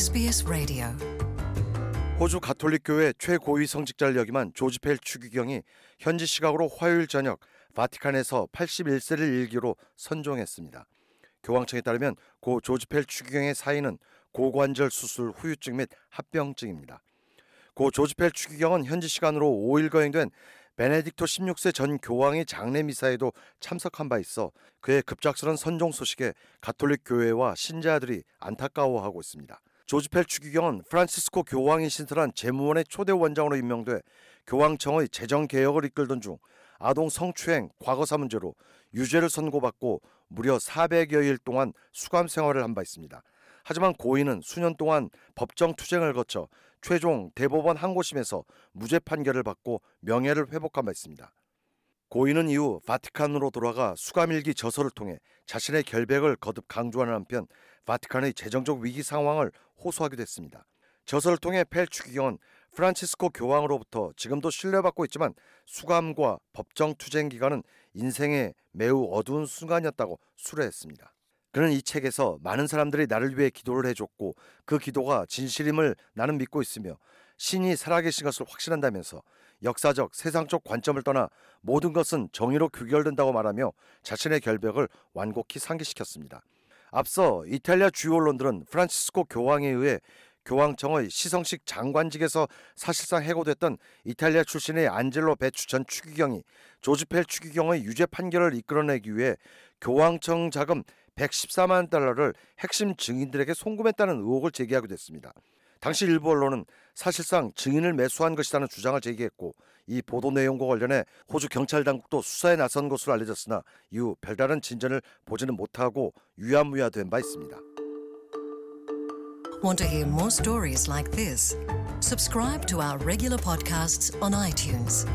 SBS Radio. 호주 가톨릭 교회 최고위 성직자를 역임한 조지 펠 추기경이 현지 시각으로 화요일 저녁 바티칸에서 81세를 일기로 선종했습니다. 교황청에 따르면 고 조지 펠 추기경의 사인은 고관절 수술 후유증 및 합병증입니다. 고 조지 펠 추기경은 현지 시간으로 5일 거행된 베네딕토 16세 전 교황의 장례 미사에도 참석한 바 있어 그의 급작스런 선종 소식에 가톨릭 교회와 신자들이 안타까워하고 있습니다. 조지펠 추기경은 프란시스코 교황이 신설한 재무원의 초대 원장으로 임명돼 교황청의 재정 개혁을 이끌던 중 아동 성추행 과거사 문제로 유죄를 선고받고 무려 400여 일 동안 수감 생활을 한 바 있습니다. 하지만 고인은 수년 동안 법정 투쟁을 거쳐 최종 대법원 항고심에서 무죄 판결을 받고 명예를 회복한 바 있습니다. 고인은 이후 바티칸으로 돌아가 수감일기 저서를 통해 자신의 결백을 거듭 강조하는 한편 바티칸의 재정적 위기 상황을 호소하기도 했습니다. 저서를 통해 펠 추기경은 프란치스코 교황으로부터 지금도 신뢰받고 있지만 수감과 법정 투쟁 기간은 인생의 매우 어두운 순간이었다고 수뢰했습니다. 그는 이 책에서 많은 사람들이 나를 위해 기도를 해줬고 그 기도가 진실임을 나는 믿고 있으며 신이 살아계신 것을 확신한다면서 역사적 세상적 관점을 떠나 모든 것은 정의로 규결된다고 말하며 자신의 결백을 완곡히 상기시켰습니다. 앞서 이탈리아 주요 언론들은 프란치스코 교황에 의해 교황청의 시성식 장관직에서 사실상 해고됐던 이탈리아 출신의 안젤로 베추 전 추기경이 조지펠 추기경의 유죄 판결을 이끌어내기 위해 교황청 자금 114만 달러를 핵심 증인들에게 송금했다는 의혹을 제기하기도 했습니다. 당시 일부 언론은 사실상 증인을 매수한 것이라는 주장을 제기했고 이 보도 내용과 관련해 호주 경찰 당국도 수사에 나선 것으로 알려졌으나 이후 별다른 진전을 보지는 못하고 유야무야된 바 있습니다. Want to hear more stories like this? Subscribe to our regular podcasts on iTunes.